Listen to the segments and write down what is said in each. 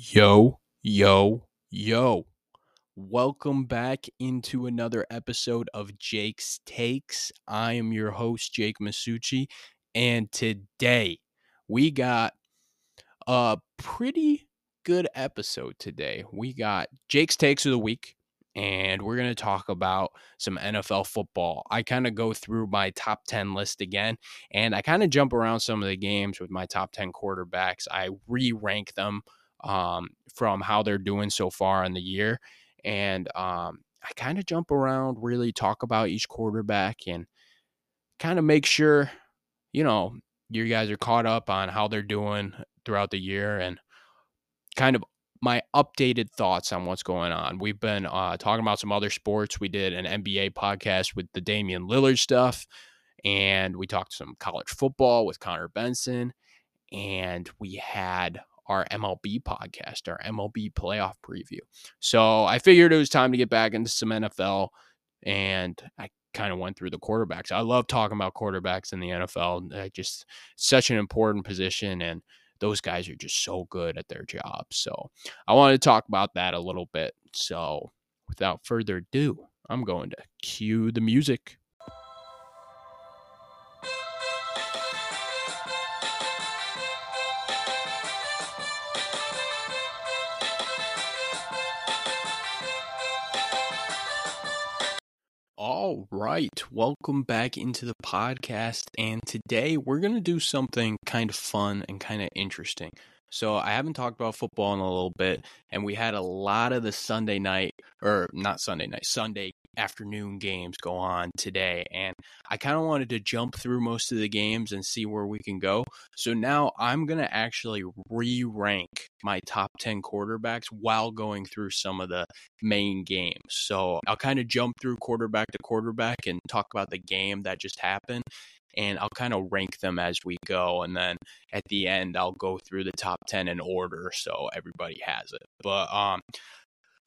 Yo, yo, yo. Welcome back into another episode of Jake's Takes. I am your host, Jake Masucci, and today we got a pretty good episode today. We got Jake's Takes of the Week, and we're going to talk about some NFL football. I kind of go through my top 10 list again, and I kind of jump around some of the games with my top 10 quarterbacks. I re rank them um, from how they're doing so far in the year. And um, I kind of jump around, really talk about each quarterback and kind of make sure, you know, you guys are caught up on how they're doing throughout the year and kind of my updated thoughts on what's going on. We've been uh, talking about some other sports. We did an NBA podcast with the Damian Lillard stuff, and we talked some college football with Connor Benson, and we had our MLB podcast, our MLB playoff preview. So I figured it was time to get back into some NFL, and I kind of went through the quarterbacks. I love talking about quarterbacks in the NFL. I just such an important position, and those guys are just so good at their job. So I wanted to talk about that a little bit. So without further ado, I'm going to cue the music. All right, welcome back into the podcast. And today we're going to do something kind of fun and kind of interesting. So, I haven't talked about football in a little bit, and we had a lot of the Sunday night, or not Sunday night, Sunday afternoon games go on today. And I kind of wanted to jump through most of the games and see where we can go. So now I'm going to actually re rank my top 10 quarterbacks while going through some of the main games. So I'll kind of jump through quarterback to quarterback and talk about the game that just happened and I'll kind of rank them as we go. And then at the end, I'll go through the top 10 in order so everybody has it. But um,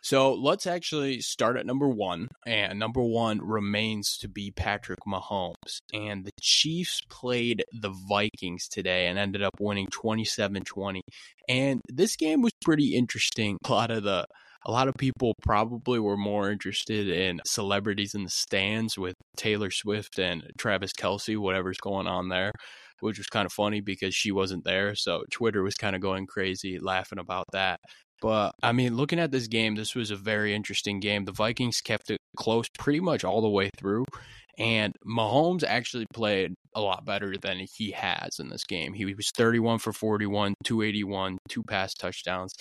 so let's actually start at number one. And number one remains to be Patrick Mahomes. And the Chiefs played the Vikings today and ended up winning 27 20. And this game was pretty interesting. A lot of the a lot of people probably were more interested in celebrities in the stands with Taylor Swift and Travis Kelce, whatever's going on there, which was kind of funny because she wasn't there. So Twitter was kind of going crazy laughing about that. But I mean, looking at this game, this was a very interesting game. The Vikings kept it close pretty much all the way through. And Mahomes actually played a lot better than he has in this game. He was 31 for 41, 281, two pass touchdowns.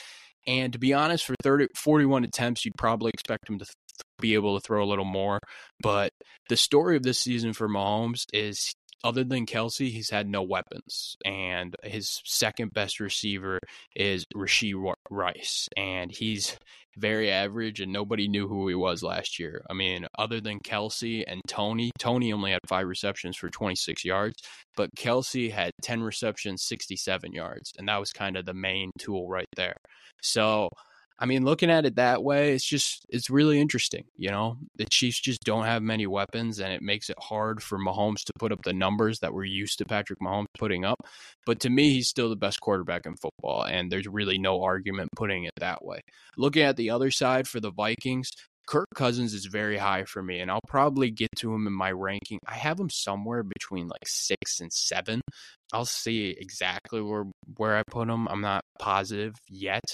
And to be honest, for 30, 41 attempts, you'd probably expect him to th- be able to throw a little more. But the story of this season for Mahomes is other than Kelce, he's had no weapons. And his second best receiver is Rashee Rice. And he's very average, and nobody knew who he was last year. I mean, other than Kelce and Toney, Toney only had five receptions for 26 yards, but Kelce had 10 receptions, 67 yards. And that was kind of the main tool right there. So, I mean, looking at it that way, it's just it's really interesting. You know, the Chiefs just don't have many weapons, and it makes it hard for Mahomes to put up the numbers that we're used to Patrick Mahomes putting up. But to me, he's still the best quarterback in football, and there's really no argument putting it that way. Looking at the other side for the Vikings, Kirk Cousins is very high for me, and I'll probably get to him in my ranking. I have him somewhere between like six and seven. I'll see exactly where where I put him. I'm not positive yet.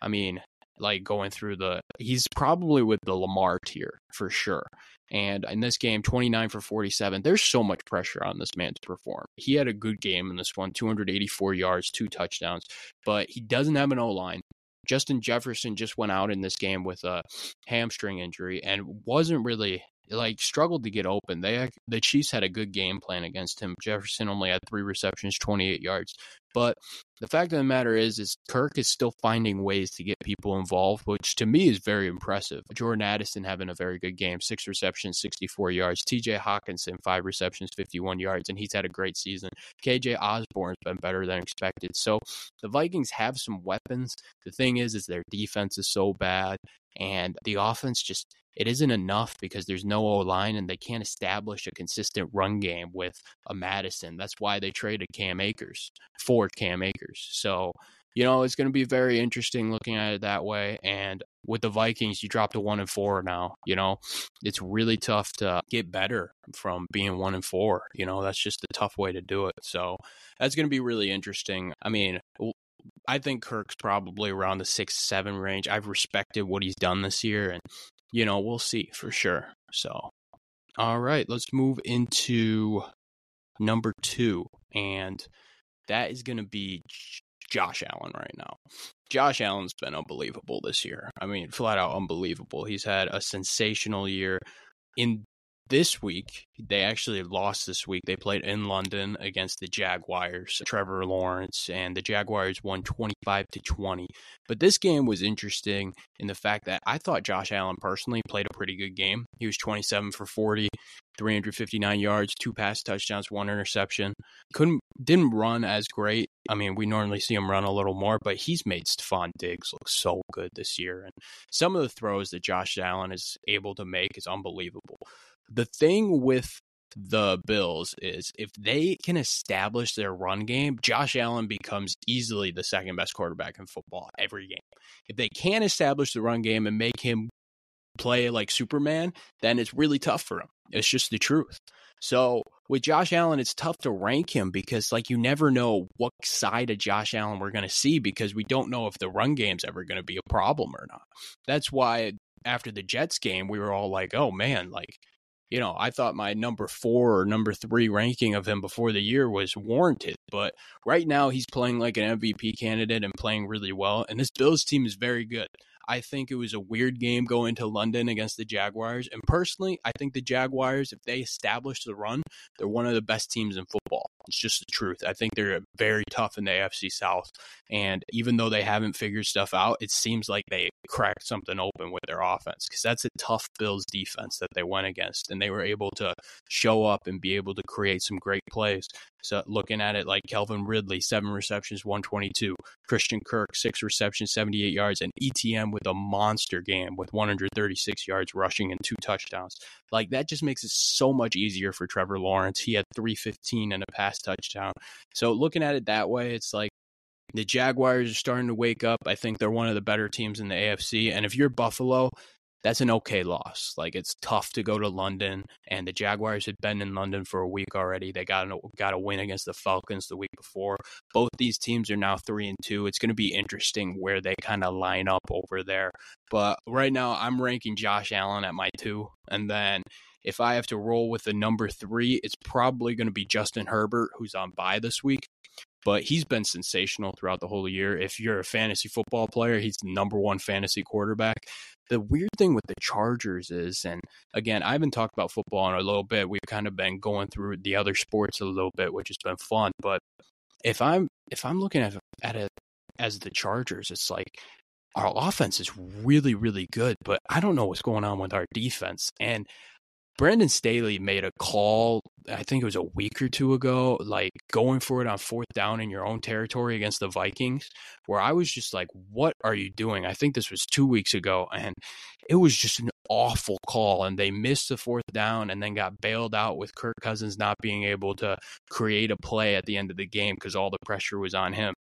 I mean, like going through the he's probably with the Lamar tier for sure. And in this game, 29 for 47, there's so much pressure on this man to perform. He had a good game in this one, 284 yards, two touchdowns, but he doesn't have an O line. Justin Jefferson just went out in this game with a hamstring injury and wasn't really like struggled to get open. They the Chiefs had a good game plan against him. Jefferson only had three receptions, 28 yards. But the fact of the matter is, is Kirk is still finding ways to get people involved, which to me is very impressive. Jordan Addison having a very good game, six receptions, 64 yards. T.J. Hockenson, five receptions, 51 yards, and he's had a great season. K.J. Osborn's been better than expected. So the Vikings have some weapons. The thing is, is their defense is so bad, and the offense just it isn't enough because there's no O line and they can't establish a consistent run game with a Mattison. That's why they traded Cam Akers for Cam Akers. So you know, it's going to be very interesting looking at it that way. And with the Vikings, you drop to one and four now. You know, it's really tough to get better from being one and four. You know, that's just a tough way to do it. So that's going to be really interesting. I mean, I think Kirk's probably around the six, seven range. I've respected what he's done this year, and you know, we'll see for sure. So, all right, let's move into number two, and that is going to be Josh Allen right now. Josh Allen's been unbelievable this year. I mean, flat out unbelievable. He's had a sensational year. In this week, they actually lost this week. They played in London against the Jaguars, Trevor Lawrence, and the Jaguars won 25 to 20. But this game was interesting in the fact that I thought Josh Allen personally played a pretty good game. He was 27 for 40, 359 yards, two pass touchdowns, one interception. Couldn't didn't run as great. I mean, we normally see him run a little more, but he's made Stefon Diggs look so good this year. And some of the throws that Josh Allen is able to make is unbelievable. The thing with the Bills is if they can establish their run game, Josh Allen becomes easily the second best quarterback in football every game. If they can establish the run game and make him play like Superman, then it's really tough for him. It's just the truth. So with Josh Allen, it's tough to rank him because like you never know what side of Josh Allen we're going to see because we don't know if the run game's ever going to be a problem or not. That's why after the Jets game, we were all like, "Oh man, like you know, I thought my number four or number three ranking of him before the year was warranted. But right now, he's playing like an MVP candidate and playing really well. And this Bills team is very good. I think it was a weird game going to London against the Jaguars. And personally, I think the Jaguars, if they establish the run, they're one of the best teams in football. It's just the truth. I think they're very tough in the AFC South. And even though they haven't figured stuff out, it seems like they cracked something open with their offense because that's a tough Bills defense that they went against. And they were able to show up and be able to create some great plays. So looking at it like Calvin Ridley, seven receptions, 122. Christian Kirk, six receptions, 78 yards. And ETN with a monster game with 136 yards rushing and two touchdowns. Like that just makes it so much easier for Trevor Lawrence. He had 315 and a pass touchdown. So looking at it that way, it's like the Jaguars are starting to wake up. I think they're one of the better teams in the AFC. And if you're Buffalo, that's an okay loss. Like it's tough to go to London, and the Jaguars had been in London for a week already. They got got a win against the Falcons the week before. Both these teams are now three and two. It's going to be interesting where they kind of line up over there. But right now, I'm ranking Josh Allen at my two, and then if I have to roll with the number three, it's probably going to be Justin Herbert, who's on bye this week but he's been sensational throughout the whole year. If you're a fantasy football player, he's the number one fantasy quarterback. The weird thing with the Chargers is, and again, I haven't talked about football in a little bit. We've kind of been going through the other sports a little bit, which has been fun. But if I'm if I'm looking at at it as the Chargers, it's like our offense is really really good, but I don't know what's going on with our defense. And Brandon Staley made a call, I think it was a week or two ago, like going for it on fourth down in your own territory against the Vikings, where I was just like, what are you doing? I think this was two weeks ago, and it was just an awful call. And they missed the fourth down and then got bailed out with Kirk Cousins not being able to create a play at the end of the game because all the pressure was on him.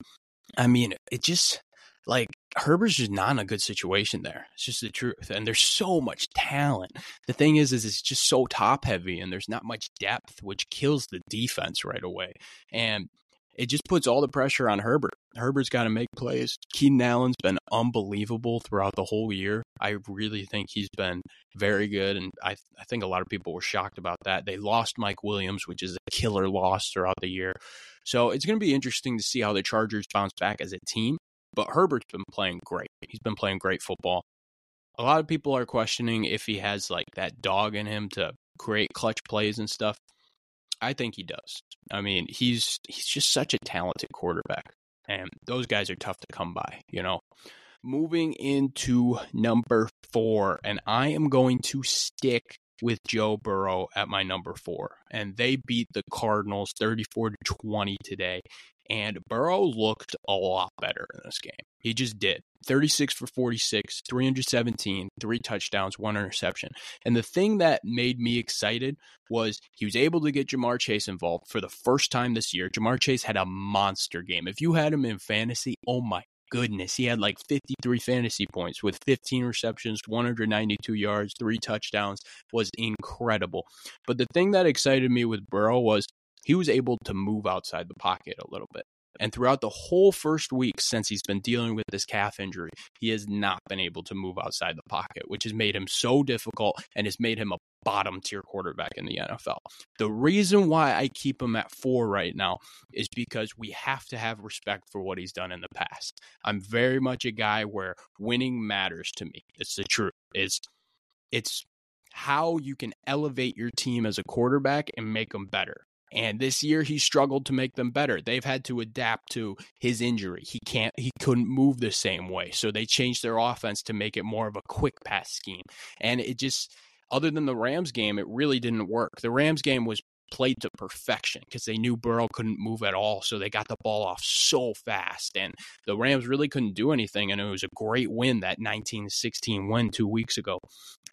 I mean, it just like Herbert's just not in a good situation there. It's just the truth. And there's so much talent. The thing is, is it's just so top heavy and there's not much depth, which kills the defense right away. And it just puts all the pressure on Herbert. Herbert's got to make plays. Keenan Allen's been unbelievable throughout the whole year. I really think he's been very good, and I, I think a lot of people were shocked about that. They lost Mike Williams, which is a killer loss throughout the year. So it's going to be interesting to see how the Chargers bounce back as a team. But Herbert's been playing great. He's been playing great football. A lot of people are questioning if he has like that dog in him to create clutch plays and stuff. I think he does. I mean, he's he's just such a talented quarterback. And those guys are tough to come by, you know. Moving into number 4, and I am going to stick with Joe Burrow at my number four. And they beat the Cardinals 34 to 20 today. And Burrow looked a lot better in this game. He just did. 36 for 46, 317, three touchdowns, one interception. And the thing that made me excited was he was able to get Ja'Marr Chase involved for the first time this year. Ja'Marr Chase had a monster game. If you had him in fantasy, oh my goodness, he had like 53 fantasy points with 15 receptions, 192 yards, three touchdowns, was incredible. But the thing that excited me with Burrow was he was able to move outside the pocket a little bit. And throughout the whole first week since he's been dealing with this calf injury, he has not been able to move outside the pocket, which has made him so difficult and has made him a bottom tier quarterback in the NFL. The reason why I keep him at four right now is because we have to have respect for what he's done in the past. I'm very much a guy where winning matters to me. It's the truth. It's it's how you can elevate your team as a quarterback and make them better. And this year he struggled to make them better. They've had to adapt to his injury. He can't he couldn't move the same way. So they changed their offense to make it more of a quick pass scheme. And it just other than the Rams game, it really didn't work. The Rams game was played to perfection because they knew Burrow couldn't move at all. So they got the ball off so fast. And the Rams really couldn't do anything. And it was a great win, that 19 16 win two weeks ago.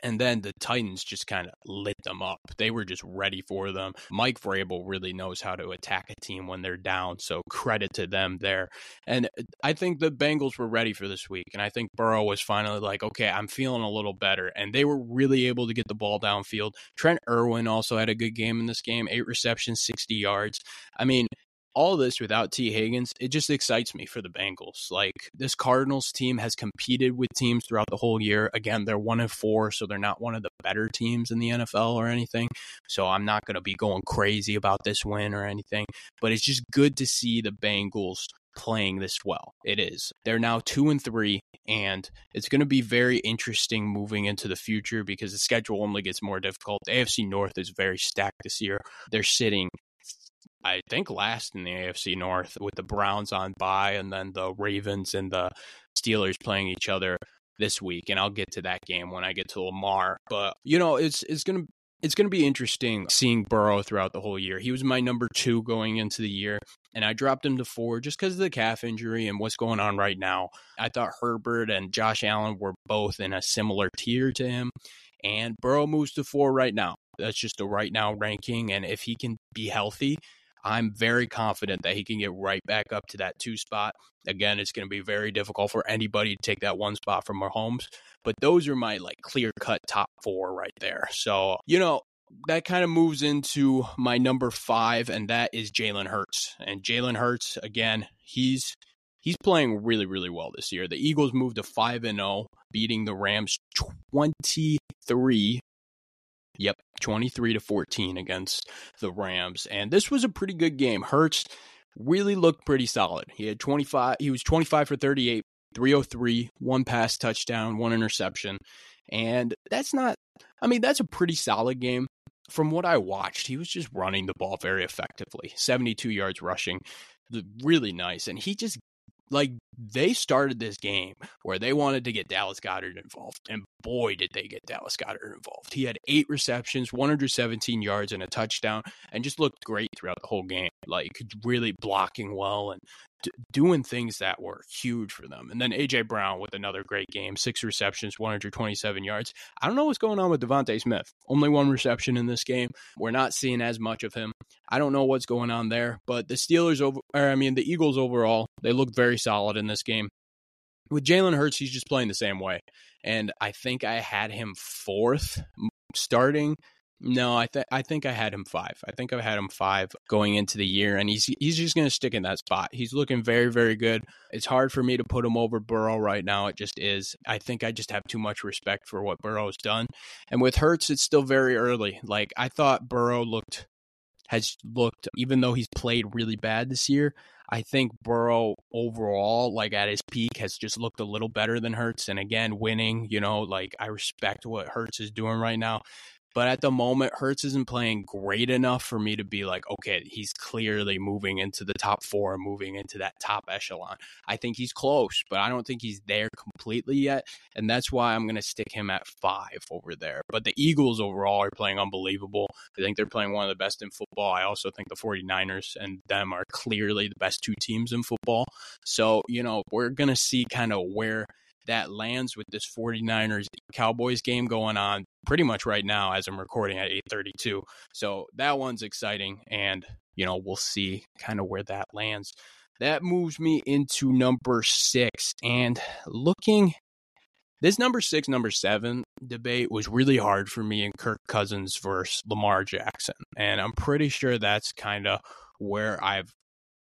And then the Titans just kind of lit them up. They were just ready for them. Mike Vrabel really knows how to attack a team when they're down. So credit to them there. And uh, I think the Bengals were ready for this week. And I think Burrow was finally like, okay, I'm feeling a little better. And they were really able to get the ball downfield. Trent Irwin also had a good game in this game eight receptions, 60 yards. I mean, all this without Tee Higgins, it just excites me for the Bengals. Like this Cardinals team has competed with teams throughout the whole year. Again, they're one of four, so they're not one of the better teams in the NFL or anything. So I'm not going to be going crazy about this win or anything. But it's just good to see the Bengals playing this well. It is. They're now two and three, and it's going to be very interesting moving into the future because the schedule only gets more difficult. The AFC North is very stacked this year. They're sitting I think last in the AFC North with the Browns on bye and then the Ravens and the Steelers playing each other this week and I'll get to that game when I get to Lamar. But you know, it's it's going to it's going to be interesting seeing Burrow throughout the whole year. He was my number two going into the year, and I dropped him to four just because of the calf injury and what's going on right now. I thought Herbert and Josh Allen were both in a similar tier to him, and Burrow moves to four right now. That's just a right now ranking, and if he can be healthy, I'm very confident that he can get right back up to that two spot. Again, it's going to be very difficult for anybody to take that one spot from Mahomes, but those are my like clear cut top four right there. So, you know, that kind of moves into my number five, and that is Jalen Hurts. And Jalen Hurts, again, he's he's playing really, really well this year. The Eagles moved to five and zero, oh, beating the Rams twenty three Yep, 23 to 14 against the Rams. And this was a pretty good game. Hurts really looked pretty solid. He had 25 he was 25 for 38, 303, one pass touchdown, one interception. And that's not I mean, that's a pretty solid game. From what I watched, he was just running the ball very effectively. 72 yards rushing. Really nice. And he just like they started this game where they wanted to get Dallas Goedert involved, and boy, did they get Dallas Goedert involved. He had eight receptions, 117 yards, and a touchdown, and just looked great throughout the whole game. Like really blocking well and d- doing things that were huge for them. And then AJ Brown with another great game, six receptions, 127 yards. I don't know what's going on with DeVonta Smith. Only one reception in this game. We're not seeing as much of him. I don't know what's going on there, but the Steelers over, or I mean the Eagles overall, they looked very solid in this game. With Jalen Hurts, he's just playing the same way, and I think I had him fourth starting no, I think I think I had him five. I think I had him five going into the year, and he's he's just going to stick in that spot. He's looking very very good. It's hard for me to put him over Burrow right now. It just is. I think I just have too much respect for what Burrow's done, and with Hurts, it's still very early. Like I thought Burrow looked has looked, even though he's played really bad this year. I think Burrow overall, like at his peak, has just looked a little better than Hurts. And again, winning, you know, like I respect what Hurts is doing right now But at the moment, Hurts isn't playing great enough for me to be like, okay, he's clearly moving into the top four moving into that top echelon. I think he's close, but I don't think he's there completely yet. And that's why I'm going to stick him at five over there. But the Eagles overall are playing unbelievable. I think they're playing one of the best in football. I also think the 49ers and them are clearly the best two teams in football. So, you know, we're going to see kind of where that lands with this 49ers Cowboys game going on pretty much right now as I'm recording at 8:32. So that one's exciting and you know, we'll see kind of where that lands. That moves me into number 6 and looking this number 6 number 7 debate was really hard for me in Kirk Cousins versus Lamar Jackson. And I'm pretty sure that's kind of where I've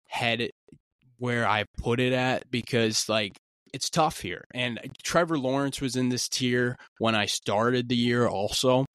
headed where I put it at because like it's tough here. And Trevor Lawrence was in this tier when I started the year also.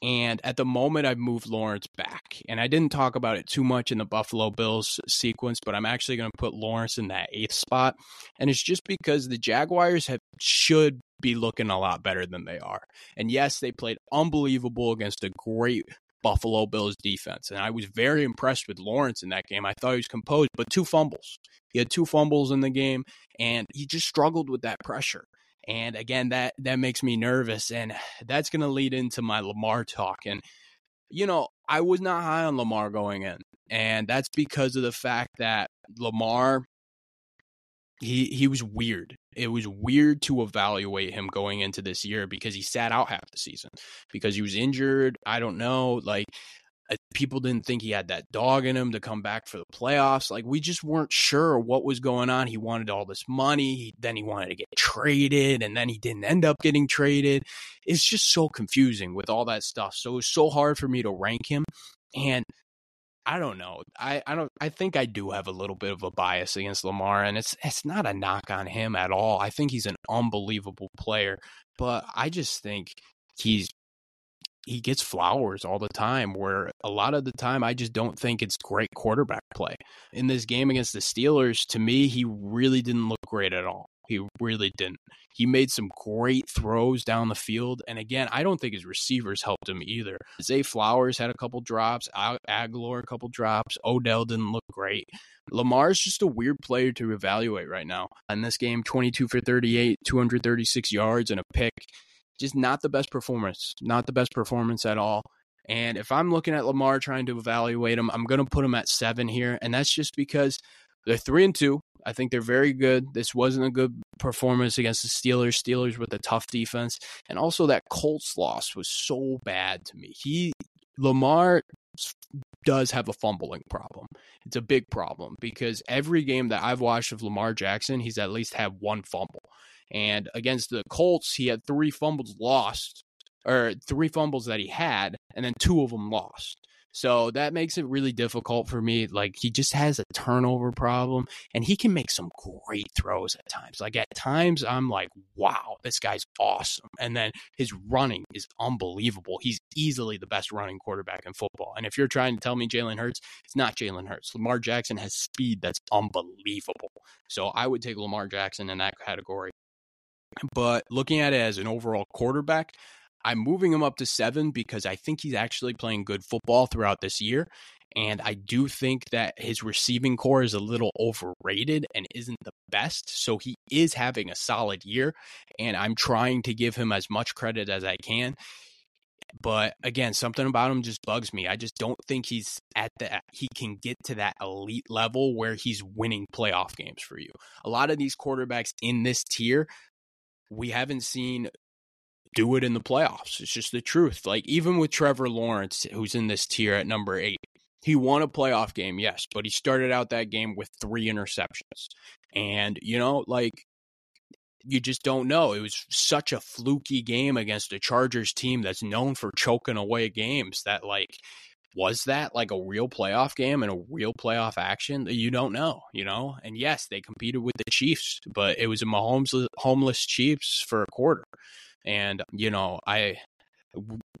And at the moment, I've moved Lawrence back. And I didn't talk about it too much in the Buffalo Bills sequence, but I'm actually going to put Lawrence in that eighth spot. And it's just because the Jaguars have should be looking a lot better than they are. And yes, they played unbelievable against a great Buffalo Bills defense. And I was very impressed with Lawrence in that game. I thought he was composed, but two fumbles. He had two fumbles in the game, and he just struggled with that pressure. And again, that that makes me nervous, and that's going to lead into my Lamar talk. And you know, I was not high on Lamar going in, and that's because of the fact that Lamar he he was weird. It was weird to evaluate him going into this year because he sat out half the season because he was injured. I don't know, like uh, people didn't think he had that dog in him to come back for the playoffs. Like we just weren't sure what was going on. He wanted all this money, he, then he wanted to get traded, and then he didn't end up getting traded. It's just so confusing with all that stuff. So it was so hard for me to rank him. And I don't know. I, I don't I think I do have a little bit of a bias against Lamar and it's it's not a knock on him at all. I think he's an unbelievable player, but I just think he's he gets flowers all the time where a lot of the time I just don't think it's great quarterback play. In this game against the Steelers, to me he really didn't look great at all. He really didn't. He made some great throws down the field. And again, I don't think his receivers helped him either. Zay Flowers had a couple drops, Agholor a couple drops. Odell didn't look great. Lamar's just a weird player to evaluate right now. In this game, 22 for 38, 236 yards, and a pick. Just not the best performance. Not the best performance at all. And if I'm looking at Lamar trying to evaluate him, I'm going to put him at seven here. And that's just because they're three and two. I think they're very good. This wasn't a good performance against the Steelers. Steelers with a tough defense, and also that Colts loss was so bad to me. He Lamar does have a fumbling problem. It's a big problem because every game that I've watched of Lamar Jackson, he's at least had one fumble. And against the Colts, he had three fumbles lost, or three fumbles that he had, and then two of them lost. So that makes it really difficult for me. Like he just has a turnover problem and he can make some great throws at times. Like at times I'm like, wow, this guy's awesome. And then his running is unbelievable. He's easily the best running quarterback in football. And if you're trying to tell me Jalen Hurts, it's not Jalen Hurts. Lamar Jackson has speed that's unbelievable. So I would take Lamar Jackson in that category. But looking at it as an overall quarterback, I'm moving him up to seven because I think he's actually playing good football throughout this year. And I do think that his receiving core is a little overrated and isn't the best. So he is having a solid year. And I'm trying to give him as much credit as I can. But again, something about him just bugs me. I just don't think he's at the he can get to that elite level where he's winning playoff games for you. A lot of these quarterbacks in this tier, we haven't seen do it in the playoffs. It's just the truth. Like even with Trevor Lawrence, who's in this tier at number eight, he won a playoff game, yes, but he started out that game with three interceptions. And, you know, like you just don't know. It was such a fluky game against a Chargers team that's known for choking away games that like was that like a real playoff game and a real playoff action? That you don't know, you know? And yes, they competed with the Chiefs, but it was a Mahomes homeless Chiefs for a quarter. And, you know, I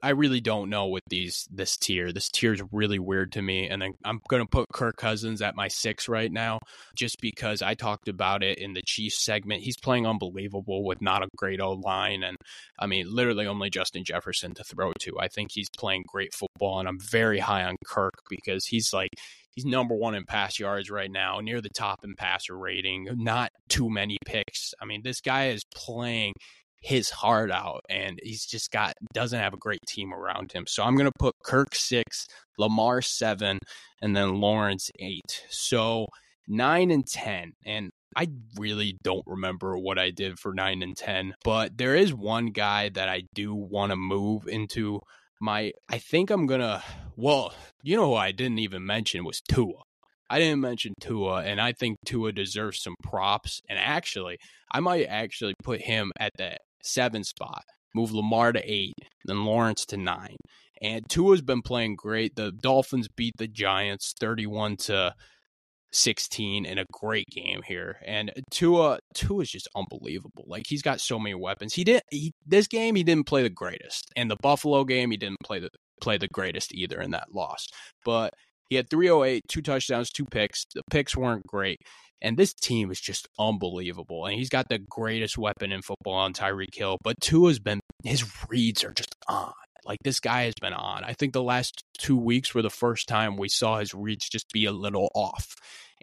I really don't know with these this tier. This tier is really weird to me, and then I'm going to put Kirk Cousins at my six right now, just because I talked about it in the Chiefs segment. He's playing unbelievable with not a great O line, and I mean, literally only Justin Jefferson to throw to. I think he's playing great football, and I'm very high on Kirk because he's like he's number one in pass yards right now, near the top in passer rating. Not too many picks. I mean, this guy is playing his heart out and he's just got doesn't have a great team around him. So I'm going to put Kirk 6, Lamar 7 and then Lawrence 8. So 9 and 10 and I really don't remember what I did for 9 and 10, but there is one guy that I do want to move into my I think I'm going to well, you know who I didn't even mention was Tua. I didn't mention Tua, and I think Tua deserves some props. And actually, I might actually put him at the seven spot, move Lamar to eight, then Lawrence to nine. And Tua's been playing great. The Dolphins beat the Giants 31 to 16 in a great game here. And Tua Tua is just unbelievable. Like he's got so many weapons. He didn't he, this game he didn't play the greatest. And the Buffalo game he didn't play the play the greatest either in that loss. But he had 308, two touchdowns, two picks. The picks weren't great. And this team is just unbelievable. And he's got the greatest weapon in football on Tyreek Hill. But Tua's been, his reads are just on. Like this guy has been on. I think the last two weeks were the first time we saw his reads just be a little off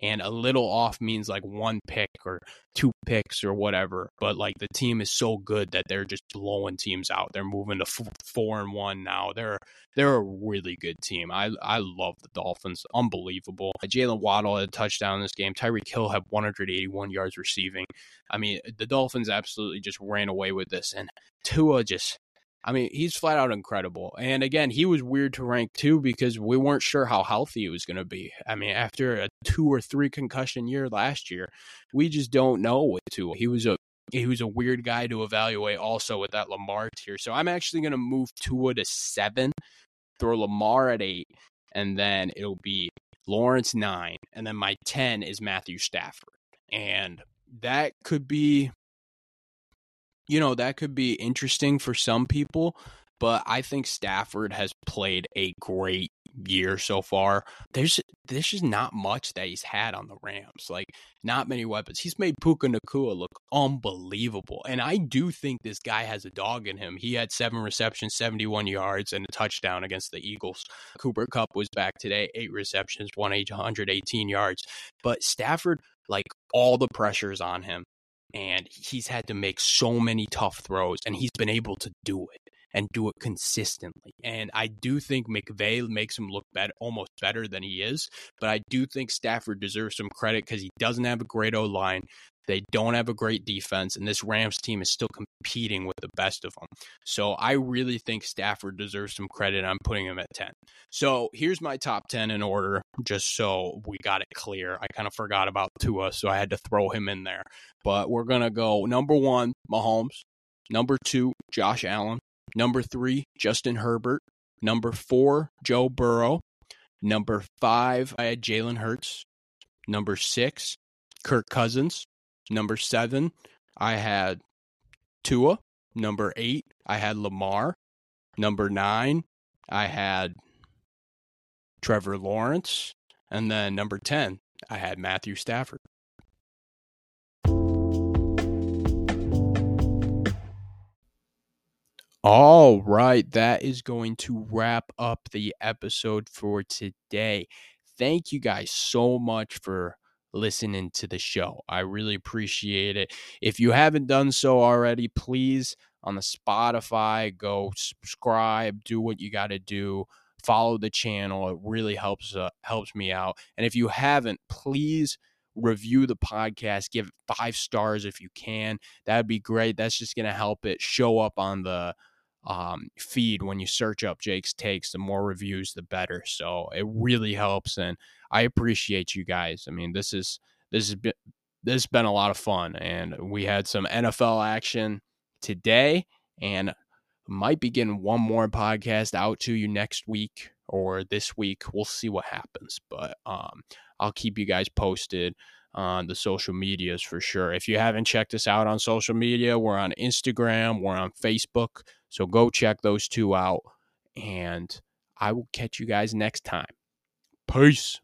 and a little off means like one pick or two picks or whatever. But like the team is so good that they're just blowing teams out. They're moving to f- four and one now. They're they're a really good team. I I love the Dolphins. Unbelievable. Uh, Jaylen Waddle had a touchdown in this game. Tyreek Hill had 181 yards receiving. I mean, the Dolphins absolutely just ran away with this, and Tua just I mean, he's flat out incredible. And again, he was weird to rank too because we weren't sure how healthy he was going to be. I mean, after a two or three concussion year last year, we just don't know what to. He was a he was a weird guy to evaluate also with that Lamar tier. So I'm actually going to move Tua to seven, throw Lamar at eight, and then it'll be Lawrence nine, and then my ten is Matthew Stafford, and that could be you know, that could be interesting for some people, but I think Stafford has played a great year so far. There's there's just not much that he's had on the Rams. Like not many weapons. He's made Puka Nacua look unbelievable. And I do think this guy has a dog in him. He had seven receptions, 71 yards, and a touchdown against the Eagles. Cooper Kupp was back today, eight receptions, 118 yards. But Stafford, like all the pressures on him and he's had to make so many tough throws and he's been able to do it and do it consistently. And I do think McVay makes him look better, almost better than he is. But I do think Stafford deserves some credit because he doesn't have a great O line. They don't have a great defense, and this Rams team is still competing with the best of them. So I really think Stafford deserves some credit. I'm putting him at 10. So here's my top 10 in order, just so we got it clear. I kind of forgot about Tua, so I had to throw him in there. But we're going to go number one, Mahomes. Number two, Josh Allen. Number three, Justin Herbert. Number four, Joe Burrow. Number five, I had Jalen Hurts. Number six, Kirk Cousins. Number seven, I had Tua. Number eight, I had Lamar. Number nine, I had Trevor Lawrence. And then number 10, I had Matthew Stafford. All right, that is going to wrap up the episode for today. Thank you guys so much for listening to the show. I really appreciate it. If you haven't done so already, please on the Spotify, go subscribe, do what you got to do, follow the channel. It really helps uh, helps me out. And if you haven't, please review the podcast, give it 5 stars if you can. That'd be great. That's just going to help it show up on the um, feed when you search up Jake's takes. The more reviews, the better. So it really helps, and I appreciate you guys. I mean, this is this has been this has been a lot of fun, and we had some NFL action today, and might be getting one more podcast out to you next week or this week. We'll see what happens, but um, I'll keep you guys posted. On the social medias for sure. If you haven't checked us out on social media, we're on Instagram, we're on Facebook. So go check those two out. And I will catch you guys next time. Peace.